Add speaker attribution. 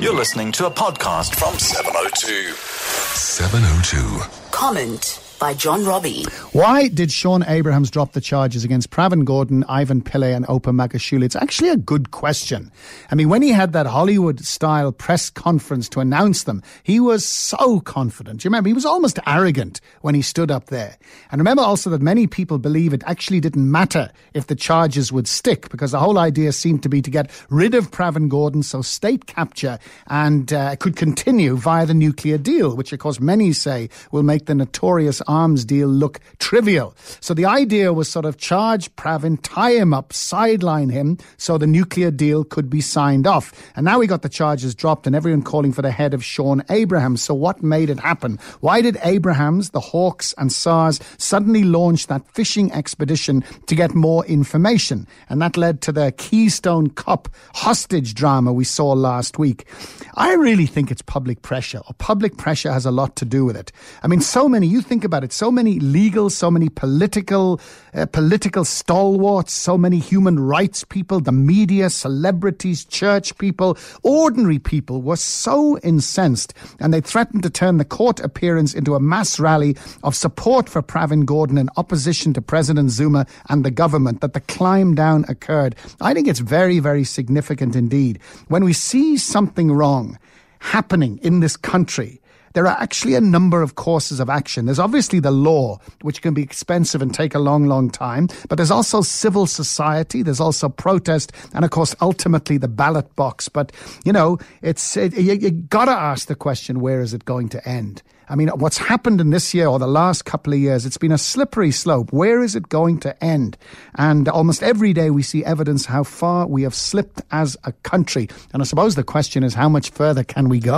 Speaker 1: You're listening to a podcast from 702.
Speaker 2: 702.
Speaker 3: Comment by John Robbie.
Speaker 4: Why did Shaun Abrahams drop the charges against Pravin Gordhan, Ivan Pillay, and Oupa Magashula? It's actually a good question. I mean, when he had that Hollywood style press conference to announce them, he was so confident. You remember, he was almost arrogant when he stood up there. And remember also that many people believe it actually didn't matter if the charges would stick because the whole idea seemed to be to get rid of Pravin Gordhan so state capture and uh, could continue via the nuclear deal, which of course many say will make the notorious arms deal look trivial. So the idea was sort of charge Pravin, tie him up, sideline him so the nuclear deal could be signed off. And now we got the charges dropped and everyone calling for the head of Shaun Abrahams. So what made it happen? Why did Abrahams, the Hawks and SARS suddenly launch that fishing expedition to get more information? And that led to the Keystone Cup hostage drama we saw last week. I really think it's public pressure, or public pressure has a lot to do with it. I mean, so many, you think about it, so many legal, so many political, uh, political stalwarts, so many human rights people, the media, celebrities, church people, ordinary people were so incensed and they threatened to turn the court appearance into a mass rally of support for Pravin Gordhan in opposition to President Zuma and the government that the climb down occurred. I think it's very, very significant indeed. When we see something wrong happening in this country, there are actually a number of courses of action. There's obviously the law, which can be expensive and take a long, long time, but there's also civil society, there's also protest, and of course, ultimately the ballot box. But, you know, it's, it, you, you gotta ask the question, where is it going to end? I mean, what's happened in this year or the last couple of years, it's been a slippery slope. Where is it going to end? And almost every day we see evidence how far we have slipped as a country. And I suppose the question is, how much further can we go?